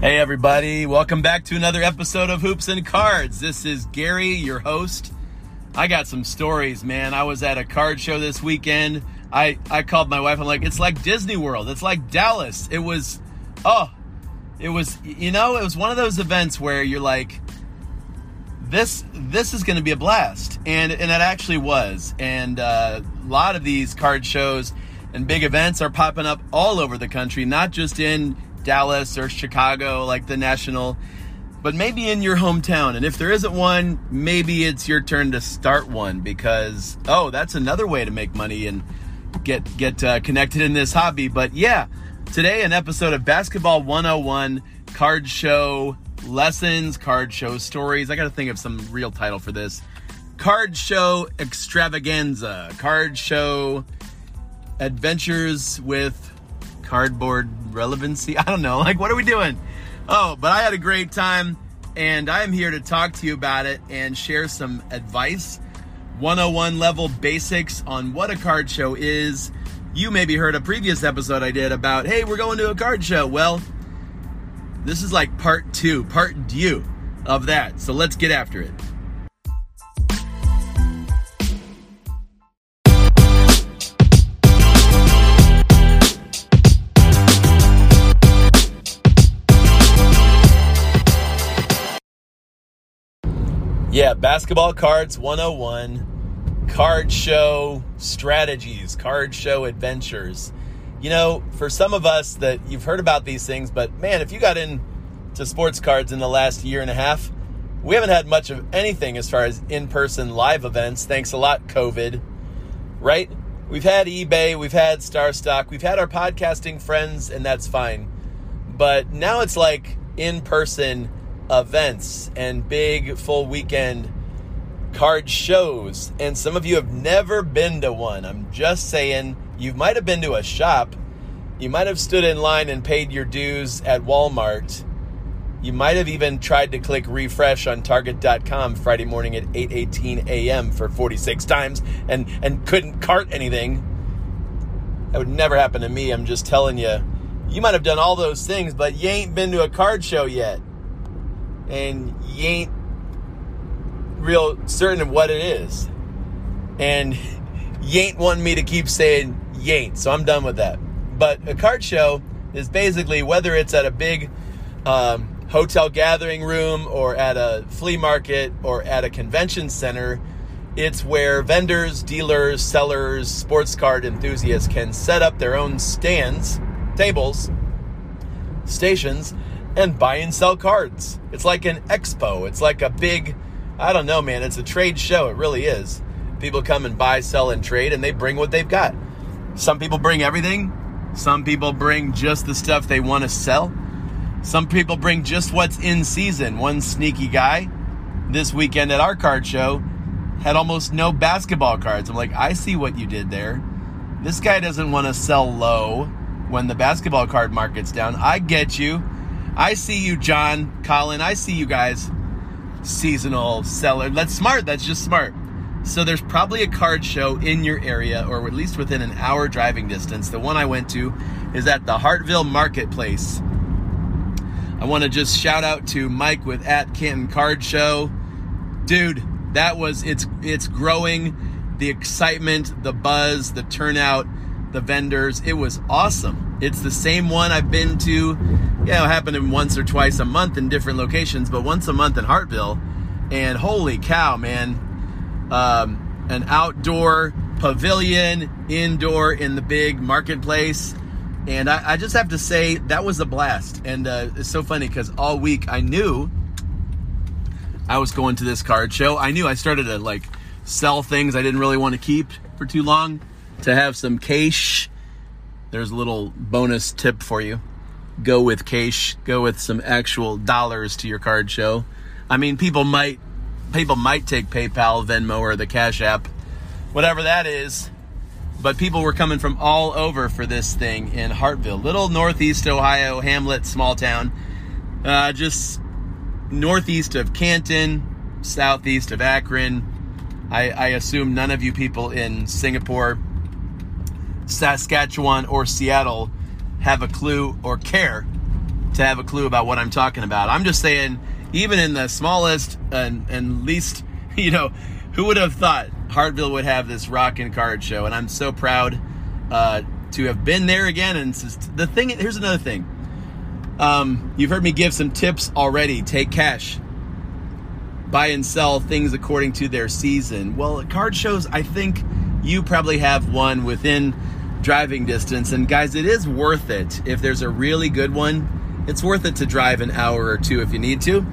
Hey, everybody. Welcome back to another episode of Hoops and Cards. This is Gary, your host. I got some stories, man. I was at a card show this weekend. I, I called my wife. I'm like, it's like Disney World. It's like Dallas. It was, oh, it was, you know, it was one of those events where you're like, this this is going to be a blast, and and it actually was. And uh, a lot of these card shows and big events are popping up all over the country, not just in Dallas or Chicago, like the national, but maybe in your hometown. And if there isn't one, maybe it's your turn to start one because oh, that's another way to make money and get get uh, connected in this hobby. But yeah, today an episode of Basketball 101 Card Show Lessons, Card Show Stories. I got to think of some real title for this. Card Show Extravaganza, Card Show Adventures with cardboard relevancy. I don't know. Like, what are we doing? Oh, but I had a great time, and I am here to talk to you about it and share some advice 101 level basics on what a card show is. You maybe heard a previous episode I did about, hey, we're going to a card show. Well, this is like part two, part due of that. So let's get after it. Yeah, Basketball Cards 101, card show strategies, card show adventures. You know, for some of us that you've heard about these things, but man, if you got into sports cards in the last year and a half, we haven't had much of anything as far as in person live events. Thanks a lot, COVID. Right? We've had eBay, we've had StarStock, we've had our podcasting friends, and that's fine. But now it's like in person events and big full weekend card shows. And some of you have never been to one. I'm just saying, you might have been to a shop. You might have stood in line and paid your dues at Walmart. You might have even tried to click refresh on target.com Friday morning at 8:18 a.m. for 46 times and and couldn't cart anything. That would never happen to me. I'm just telling you. You might have done all those things, but you ain't been to a card show yet and you ain't real certain of what it is. And you ain't wanting me to keep saying you ain't, so I'm done with that. But a card show is basically whether it's at a big um, hotel gathering room or at a flea market or at a convention center, it's where vendors, dealers, sellers, sports card enthusiasts can set up their own stands, tables, stations, and buy and sell cards. It's like an expo. It's like a big, I don't know, man. It's a trade show. It really is. People come and buy, sell, and trade, and they bring what they've got. Some people bring everything. Some people bring just the stuff they want to sell. Some people bring just what's in season. One sneaky guy this weekend at our card show had almost no basketball cards. I'm like, I see what you did there. This guy doesn't want to sell low when the basketball card market's down. I get you. I see you, John, Colin. I see you guys. Seasonal seller. That's smart. That's just smart. So there's probably a card show in your area, or at least within an hour driving distance. The one I went to is at the Hartville Marketplace. I want to just shout out to Mike with at Canton Card Show. Dude, that was it's it's growing. The excitement, the buzz, the turnout, the vendors. It was awesome. It's the same one I've been to you know, happening once or twice a month in different locations, but once a month in Hartville. And holy cow, man. Um, an outdoor pavilion, indoor in the big marketplace. And I, I just have to say, that was a blast. And uh, it's so funny because all week I knew I was going to this card show. I knew I started to like sell things I didn't really want to keep for too long to have some cash. There's a little bonus tip for you go with cash, go with some actual dollars to your card show. I mean, people might people might take PayPal, Venmo, or the Cash App, whatever that is. But people were coming from all over for this thing in Hartville, little northeast Ohio hamlet, small town, uh, just northeast of Canton, southeast of Akron. I, I assume none of you people in Singapore, Saskatchewan, or Seattle have a clue or care to have a clue about what I'm talking about. I'm just saying, even in the smallest and, and least, you know, who would have thought Hartville would have this rock and card show? And I'm so proud uh, to have been there again. And the thing, here's another thing. Um, you've heard me give some tips already. Take cash. Buy and sell things according to their season. Well, card shows, I think you probably have one within driving distance. And guys, it is worth it. If there's a really good one, it's worth it to drive an hour or two if you need to,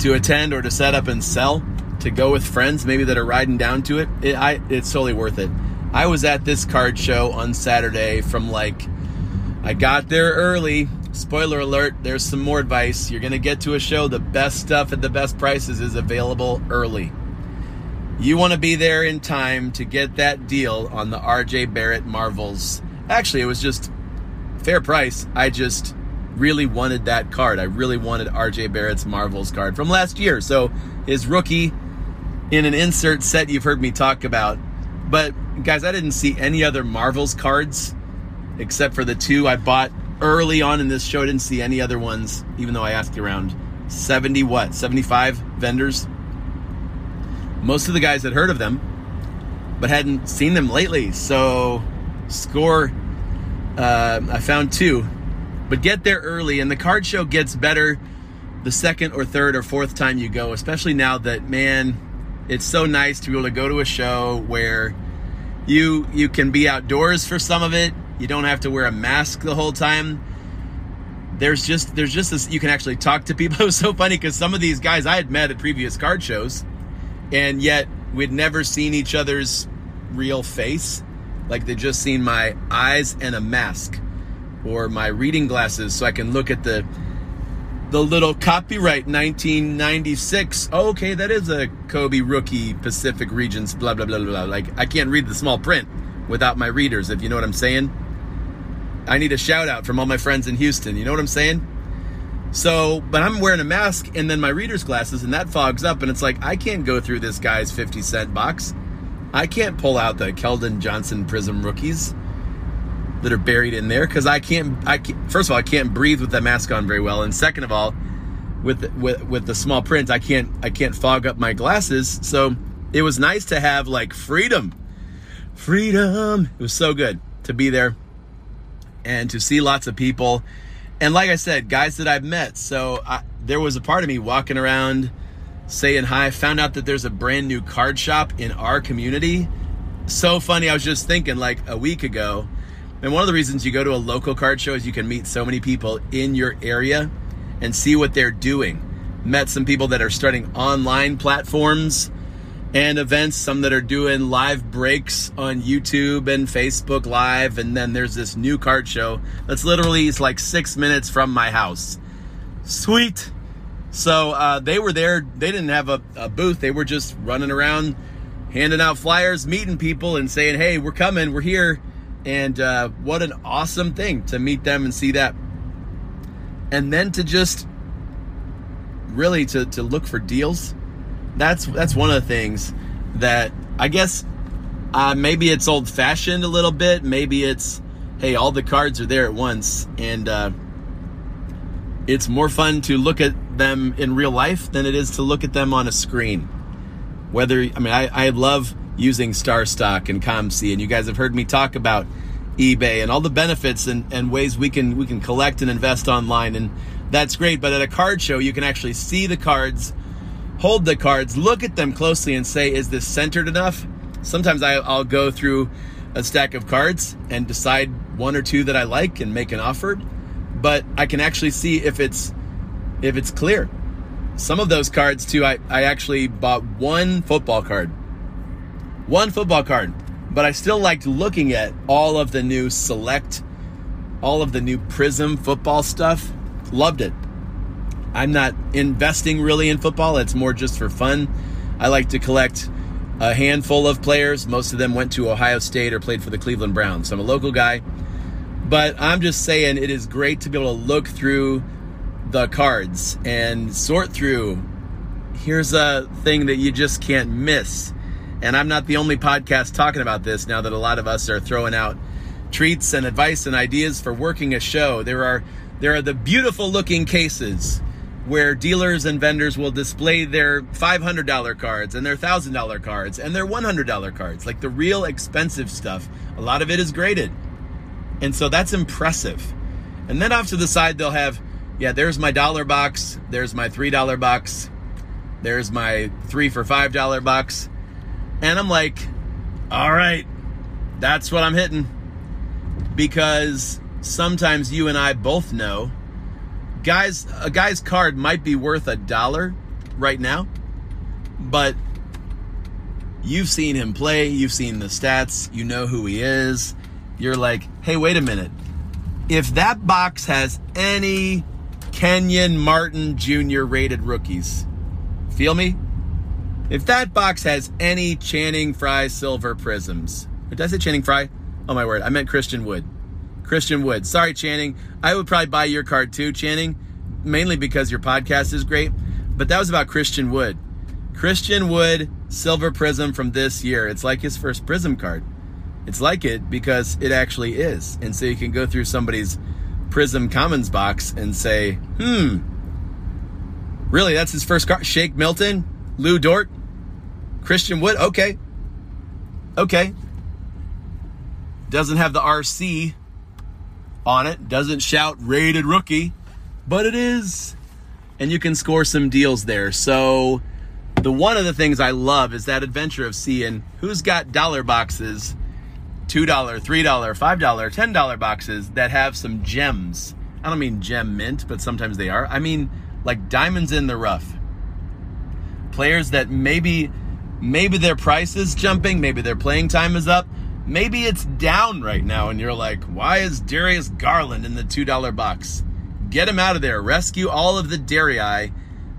to attend or to set up and sell, to go with friends maybe that are riding down to it. it I, it's totally worth it. I was at this card show on Saturday from like, I got there early. Spoiler alert, there's some more advice. You're going to get to a show, the best stuff at the best prices is available early. You want to be there in time to get that deal on the RJ Barrett Marvels. Actually, it was just fair price. I just really wanted that card. I really wanted RJ Barrett's Marvels card from last year. So his rookie in an insert set you've heard me talk about. But guys, I didn't see any other Marvels cards except for the two I bought early on in this show. I didn't see any other ones, even though I asked around 70 what, 75 vendors. Most of the guys had heard of them, but hadn't seen them lately. So, score, uh, I found two. But get there early, and the card show gets better the second or third or fourth time you go, especially now that, man, it's so nice to be able to go to a show where you you can be outdoors for some of it you don't have to wear a mask the whole time. There's just there's just this you can actually talk to people. It was so funny because some of these guys I had met at previous card shows, and yet we'd never seen each other's real face. Like they'd just seen my eyes and a mask, or my reading glasses, so I can look at the the little copyright 1996. Oh, okay, that is a Kobe rookie Pacific Regions. Blah blah blah blah. Like I can't read the small print without my readers, if you know what I'm saying. I need a shout out from all my friends in Houston. You know what I'm saying? So, but I'm wearing a mask and then my reader's glasses, and that fogs up, and it's like I can't go through this guy's 50 cent box. I can't pull out the Keldon Johnson Prizm rookies that are buried in there because I can't. I can't, first of all, I can't breathe with that mask on very well, and second of all, with with with the small print, I can't I can't fog up my glasses. So it was nice to have like freedom, freedom. It was so good to be there and to see lots of people. And like I said, guys that I've met. So I, there was a part of me walking around saying hi, found out that there's a brand new card shop in our community. So funny. I was just thinking like a week ago. And one of the reasons you go to a local card show is you can meet so many people in your area and see what they're doing. Met some people that are starting online platforms and events, some that are doing live breaks on YouTube and Facebook Live. And then there's this new card show that's literally it's like six minutes from my house. Sweet. So uh, they were there. They didn't have a, a booth. They were just running around, handing out flyers, meeting people, and saying, "Hey, we're coming. We're here." And uh, what an awesome thing to meet them and see that, and then to just really to to look for deals that's that's one of the things that I guess uh, maybe it's old fashioned a little bit. Maybe it's hey, all the cards are there at once, and uh, it's more fun to look at them in real life than it is to look at them on a screen. Whether I mean, I, I love using StarStock and COMC, and you guys have heard me talk about eBay and all the benefits and, and ways we can we can collect and invest online, and that's great. But at a card show, you can actually see the cards hold the cards, look at them closely, and say, is this centered enough? Sometimes I, will go through a stack of cards and decide one or two that I like and make an offer, but I can actually see if it's if it's clear. Some of those cards too, I, I actually bought one football card. One football card. But I still liked looking at all of the new select, all of the new Prizm football stuff. Loved it. I'm not investing really in football. It's more just for fun. I like to collect a handful of players. Most of them went to Ohio State or played for the Cleveland Browns. So I'm a local guy. But I'm just saying it is great to be able to look through the cards and sort through. Here's a thing that you just can't miss. And I'm not the only podcast talking about this now that a lot of us are throwing out treats and advice and ideas for working a show. There are There are the beautiful looking cases where dealers and vendors will display their $500 cards and their $1,000 cards and their $100 cards, like the real expensive stuff. A lot of it is graded. And so that's impressive. And then off to the side, they'll have, yeah, there's my dollar box, there's my $3 box, there's my three for $5 box. And I'm like, all right, that's what I'm hitting. Because sometimes you and I both know guys a guy's card might be worth a dollar right now, but you've seen him play, you've seen the stats, you know who he is. You're like, "Hey, wait a minute. If that box has any Kenyon Martin Jr. rated rookies, feel me? If that box has any Channing Frye silver prizms, did I say Channing Frye? Oh my word, I meant Christian Wood. Christian Wood. Sorry, Channing. I would probably buy your card too, Channing, mainly because your podcast is great. But that was about Christian Wood. Christian Wood Silver Prizm from this year. It's like his first Prizm card. It's like it because it actually is. And so you can go through somebody's Prizm Commons box and say, hmm, really, that's his first card? Shake Milton, Lu Dort, Christian Wood? Okay. Okay. Doesn't have the RC on it. Doesn't shout rated rookie, but it is. And you can score some deals there. So, the one of the things I love is that adventure of seeing who's got dollar boxes, $2, $3, $5, $10 boxes that have some gems. I don't mean gem mint, but sometimes they are. I mean like diamonds in the rough. Players that maybe maybe their price is jumping, maybe their playing time is up, Maybe it's down right now and you're like, why is Darius Garland in the $2 box? Get him out of there. Rescue all of the Darii.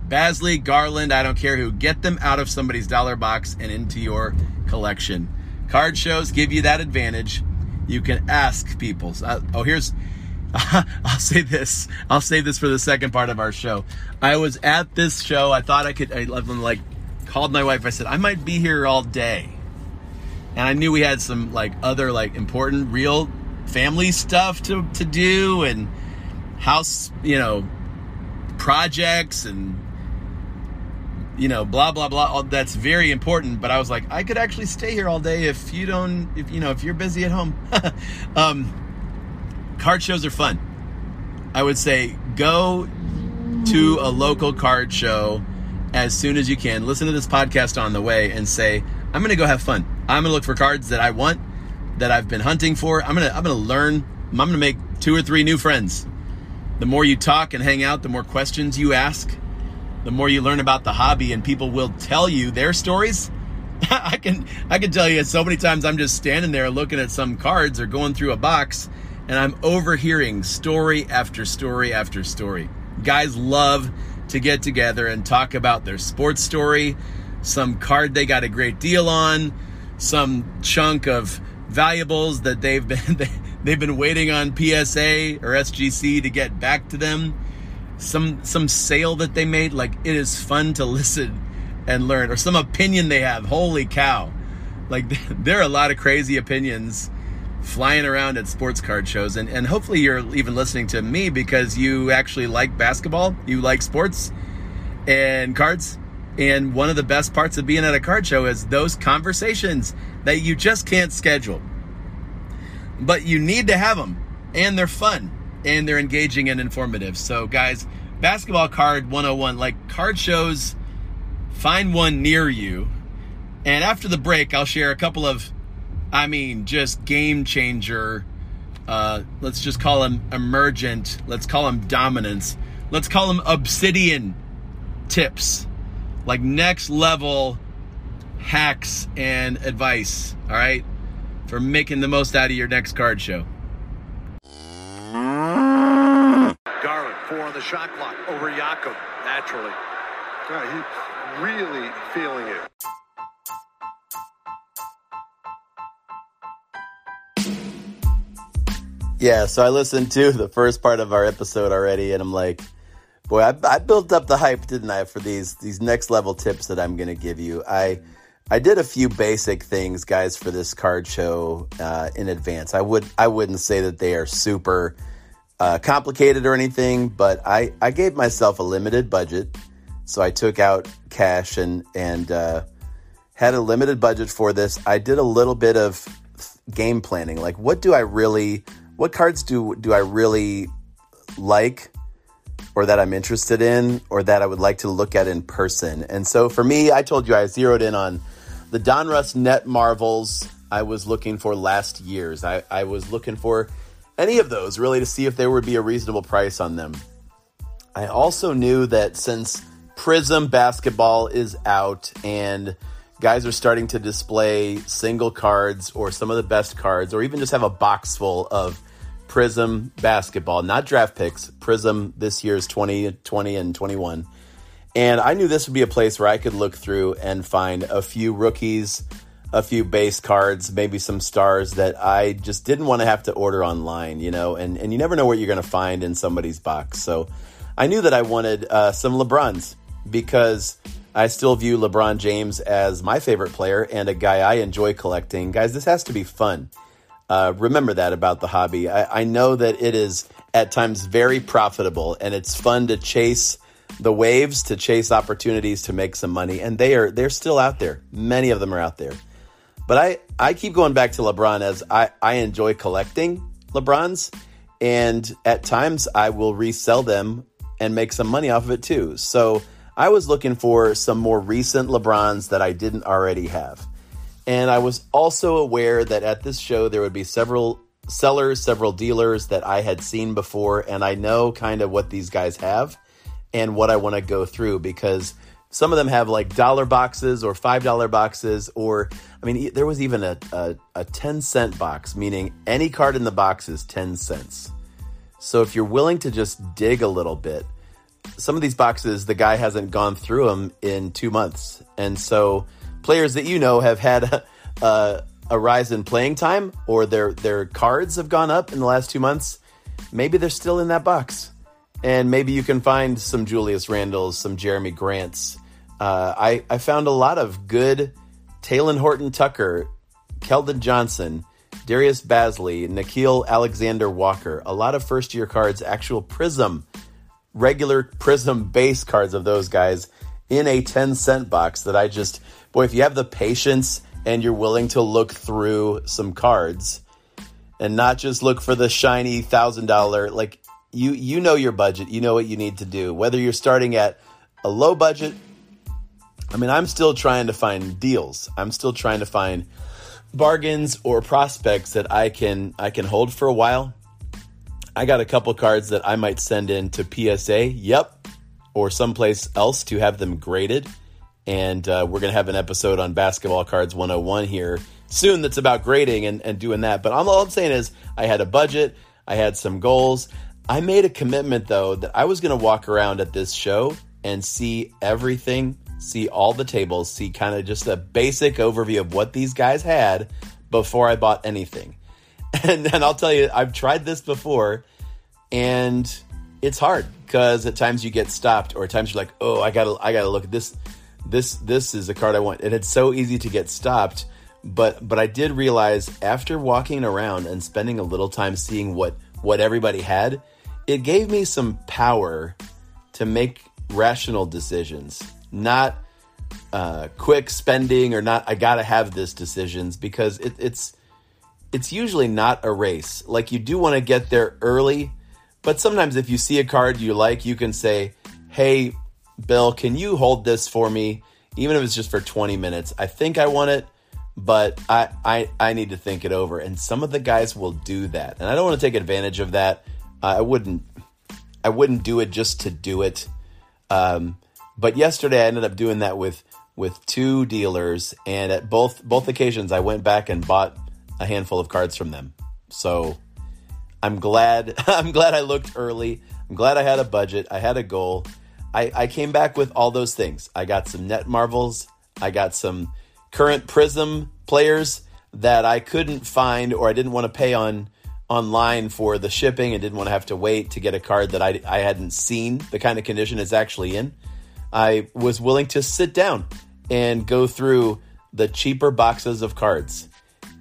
Bazley, Garland, I don't care who. Get them out of somebody's dollar box and into your collection. Card shows give you that advantage. You can ask people. Uh, oh, here's, I'll say this. I'll save this for the second part of our show. I was at this show. I thought I could, I like, called my wife. I said, I might be here all day and I knew we had some like other like important real family stuff to to do and house, you know, projects and you know, blah blah blah. All, that's very important. But I was like, I could actually stay here all day if you don't, if you know, if you're busy at home. um, card shows are fun. I would say go to a local card show as soon as you can. Listen to this podcast on the way and say, I'm to go have fun. I'm to look for cards that I want, that I've been hunting for. I'm to I'm to learn. I'm to make two or three new friends. The more you talk and hang out, the more questions you ask, the more you learn about the hobby and people will tell you their stories. I can I can tell you so many times I'm just standing there looking at some cards or going through a box and I'm overhearing story after story after story. Guys love to get together and talk about their sports story, some card they got a great deal on, some chunk of valuables that they've been they've been waiting on PSA or SGC to get back to them. Some some sale that they made like it is fun to listen and learn or some opinion they have. Holy cow. Like there are a lot of crazy opinions flying around at sports card shows and, and hopefully you're even listening to me because you actually like basketball, you like sports and cards and one of the best parts of being at a card show is those conversations that you just can't schedule. But you need to have them, and they're fun, and they're engaging and informative. So, guys, Basketball Card 101, like card shows, find one near you. And after the break, I'll share a couple of, I mean, just game changer. Uh, let's just call them emergent. Let's call them dominance. Let's call them obsidian tips like next level hacks and advice, all right, for making the most out of your next card show. Garland, four on the shot clock over Jakob, naturally. God, he's really feeling it. Yeah, so I listened to the first part of our episode already, and I'm like, boy, I, I, built up the hype, didn't I, for these these next level tips that I'm going to give you. I I did a few basic things, guys, for this card show uh, in advance. I would I wouldn't say that they are super uh, complicated or anything, but I, I gave myself a limited budget. So I took out cash and, and uh, had a limited budget for this. I did a little bit of game planning. Like, what do I really, what cards do, do I really like or that I'm interested in or that I would like to look at in person? And so for me, I told you I zeroed in on the Donruss Net Marvels I was looking for last year's. I, I was looking for any of those really to see if there would be a reasonable price on them. I also knew that since Prizm basketball is out and guys are starting to display single cards or some of the best cards, or even just have a box full of Prizm basketball, not draft picks, Prizm this year's 2020 and 21. And I knew this would be a place where I could look through and find a few rookies, a few base cards, maybe some stars that I just didn't want to have to order online, you know, and, and you never know what you're going to find in somebody's box. So I knew that I wanted uh, some LeBrons because I still view LeBron James as my favorite player and a guy I enjoy collecting. Guys, this has to be fun. Uh, remember that about the hobby. I, I know that it is at times very profitable and it's fun to chase the waves, to chase opportunities to make some money. And they are they're still out there. Many of them are out there. But I, I keep going back to LeBron as I, I enjoy collecting LeBrons. And at times I will resell them and make some money off of it too. So I was looking for some more recent LeBrons that I didn't already have. And I was also aware that at this show there would be several sellers, several dealers that I had seen before, and I know kind of what these guys have and what I want to go through because some of them have like dollar boxes or five dollar boxes, or I mean, there was even a, a, a 10 cent box, meaning any card in the box is 10 cents. So if you're willing to just dig a little bit, some of these boxes, the guy hasn't gone through them in two months. And so players that you know have had a, a, rise in playing time or their, their cards have gone up in the last two months. Maybe they're still in that box. And maybe you can find some Julius Randles, some Jerami Grants. Uh, I, I found a lot of good Talen Horton Tucker, Keldon Johnson, Darius Bazley, Nickeil Alexander Walker. A lot of first year cards, actual Prizm regular Prizm base cards of those guys in a 10 cent box that I just, boy, if you have the patience and you're willing to look through some cards and not just look for the shiny thousand dollar, like you, you know your budget, you know what you need to do. Whether you're starting at a low budget, I mean, I'm still trying to find deals. I'm still trying to find bargains or prospects that I can I can hold for a while I got a couple cards that I might send in to PSA, yep, or someplace else to have them graded. And uh, we're going to have an episode on Basketball Cards 101 here soon that's about grading and, and doing that. But all I'm saying is, I had a budget, I had some goals. I made a commitment, though, that I was going to walk around at this show and see everything, see all the tables, see kind of just a basic overview of what these guys had before I bought anything. And then I'll tell you, I've tried this before and it's hard because at times you get stopped or at times you're like, oh, I gotta, I gotta look at this. This, this is a card I want. And it's so easy to get stopped. But, but I did realize after walking around and spending a little time seeing what, what everybody had, it gave me some power to make rational decisions, not uh, quick spending or not. I gotta have this decisions because it, it's it's usually not a race. Like you do want to get there early, but sometimes if you see a card you like, you can say, "Hey, Bill, can you hold this for me, even if it's just for 20 minutes? I think I want it, but I I I need to think it over." And some of the guys will do that, and I don't want to take advantage of that. Uh, I wouldn't I wouldn't do it just to do it. Um, but yesterday I ended up doing that with with two dealers, and at both both occasions I went back and bought a handful of cards from them. So I'm glad I'm glad I looked early. I'm glad I had a budget. I had a goal. I, I came back with all those things. I got some net marvels. I got some current Prizm players that I couldn't find or I didn't want to pay on online for the shipping and didn't want to have to wait to get a card that I, I hadn't seen the kind of condition it's actually in. I was willing to sit down and go through the cheaper boxes of cards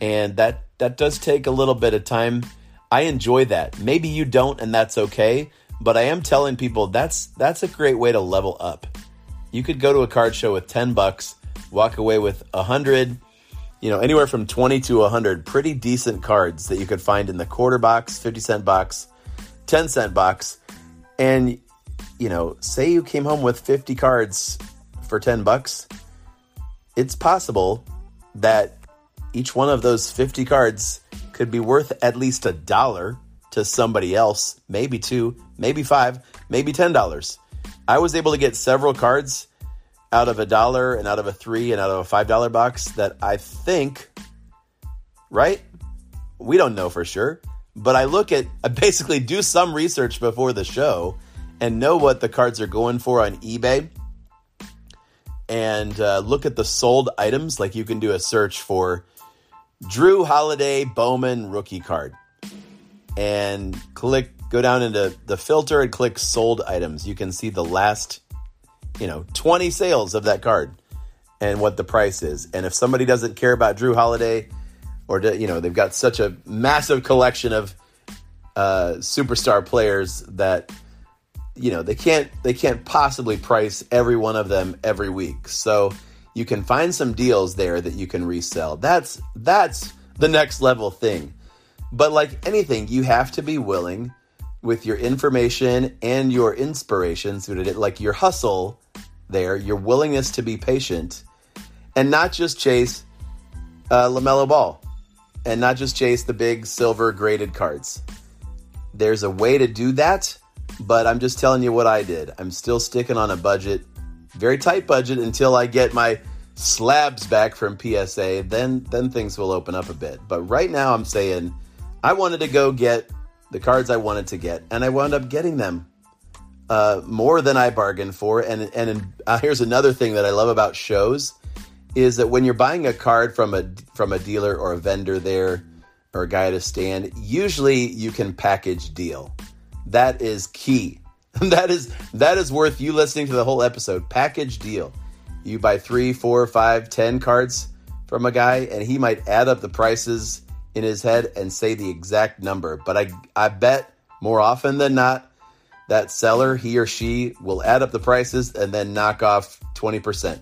and that that does take a little bit of time. I enjoy that. Maybe you don't, and that's okay. But I am telling people that's that's a great way to level up. You could go to a card show with 10 bucks, walk away with a hundred, you know, anywhere from 20 to 100 pretty decent cards that you could find in the quarter box, 50 cent box, 10 cent box. And, you know, say you came home with 50 cards for 10 bucks. It's possible that each one of those 50 cards could be worth at least a dollar to somebody else, maybe two, maybe five, maybe $10. I was able to get several cards out of a dollar and out of a three and out of a five dollar box that I think, right? We don't know for sure, but I look at, I basically do some research before the show and know what the cards are going for on eBay and uh, look at the sold items. Like you can do a search for Jrue Holiday Bowman rookie card and click, go down into the filter and click sold items. You can see the last, you know, 20 sales of that card and what the price is. And if somebody doesn't care about Jrue Holiday or, you know, they've got such a massive collection of uh, superstar players that you know they can't they can't possibly price every one of them every week so you can find some deals there that you can resell that's that's the next level thing but like anything you have to be willing with your information and your inspiration so like your hustle there your willingness to be patient and not just chase uh, LaMelo Ball and not just chase the big silver graded cards there's a way to do that but I'm just telling you what I did. I'm still sticking on a budget, very tight budget until I get my slabs back from PSA. Then then things will open up a bit. But right now I'm saying I wanted to go get the cards I wanted to get, and I wound up getting them uh, more than I bargained for. And and uh, here's another thing that I love about shows is that when you're buying a card from a from a dealer or a vendor there or a guy at a stand, usually you can package deal. That is key. that is that is worth you listening to the whole episode. Package deal. You buy three, four, five, ten cards from a guy, and he might add up the prices in his head and say the exact number. But I I bet more often than not, that seller, he or she, will add up the prices and then knock off 20%.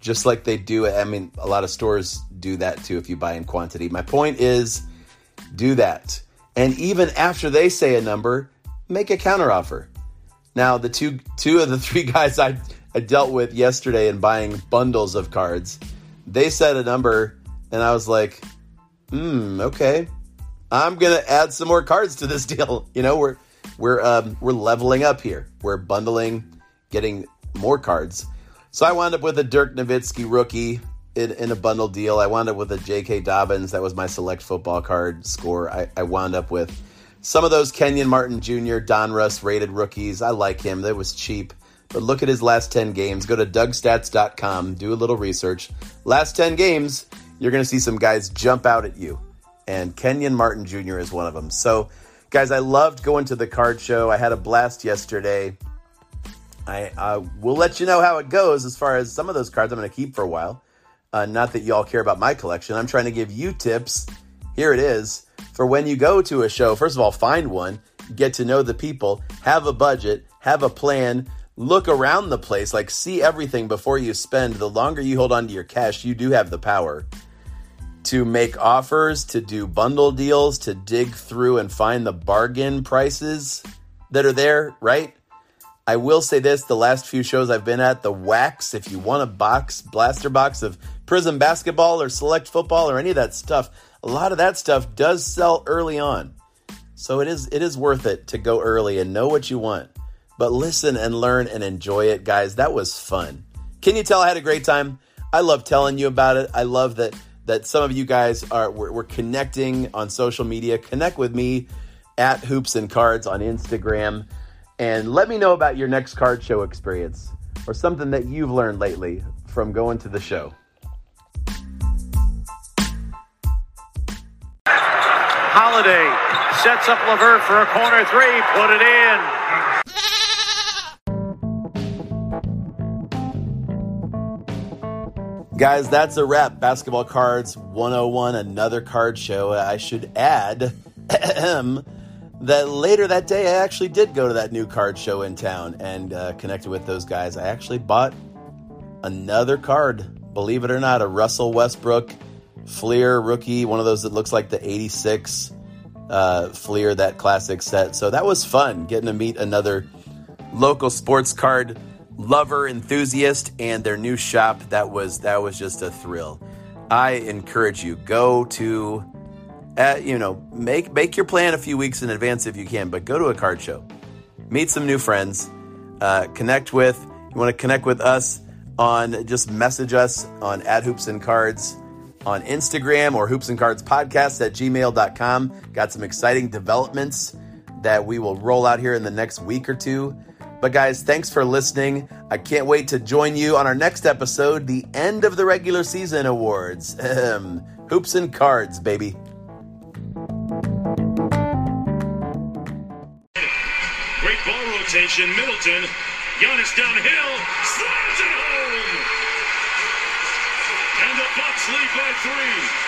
Just like they do. I mean, a lot of stores do that too if you buy in quantity. My point is do that. And even after they say a number, make a counteroffer. Now, the two two of the three guys I, I dealt with yesterday in buying bundles of cards, they said a number, and I was like, hmm, okay. I'm gonna add some more cards to this deal. You know, we're we're um, we're leveling up here. We're bundling, getting more cards. So I wound up with a Dirk Nowitzki rookie in, in a bundle deal. I wound up with a J.K. Dobbins. That was my select football card score. I, I wound up with some of those Kenyon Martin Jr., Donruss rated rookies. I like him. That was cheap. But look at his last 10 games. Go to DougStats.com, do a little research. Last 10 games, you're going to see some guys jump out at you. And Kenyon Martin Jr. is one of them. So, guys, I loved going to the card show. I had a blast yesterday. I will let you know how it goes as far as some of those cards I'm going to keep for a while. Uh, not that y'all care about my collection. I'm trying to give you tips. Here it is for when you go to a show. First of all, find one, get to know the people, have a budget, have a plan, look around the place, like see everything before you spend. The longer you hold on to your cash, you do have the power to make offers, to do bundle deals, to dig through and find the bargain prices that are there, right? I will say this the last few shows I've been at, the wax, if you want a box, blaster box of Prizm basketball or select football or any of that stuff, a lot of that stuff does sell early on. So it is it is worth it to go early and know what you want. But listen and learn and enjoy it, guys. That was fun. Can you tell I had a great time? I love telling you about it. I love that that some of you guys are we're, we're connecting on social media. Connect with me at Hoops and Cards on Instagram and let me know about your next card show experience or something that you've learned lately from going to the show. Holiday sets up LeVert for a corner three, put it in. Guys, that's a wrap. Basketball Cards 101, another card show. I should add that later that day I actually did go to that new card show in town and uh, connected with those guys. I actually bought another card, believe it or not, a Russell Westbrook Fleer rookie, one of those that looks like the 86 uh, Fleer, that classic set. So that was fun getting to meet another local sports card lover enthusiast and their new shop. That was that was just a thrill. I encourage you go to uh, you know make make your plan a few weeks in advance if you can but go to a card show. Meet some new friends. Uh, connect with you want to connect with us on just message us on at hoops and cards on instagram or hoops and cards podcast at gmail.com got some exciting developments that we will roll out here in the next week or two but guys, thanks for listening. I can't wait to join you on our next episode, the end of the regular season awards. Hoops and cards, baby. Great ball rotation. Middleton. Giannis downhill. Slams it home. And the Bucks lead by three.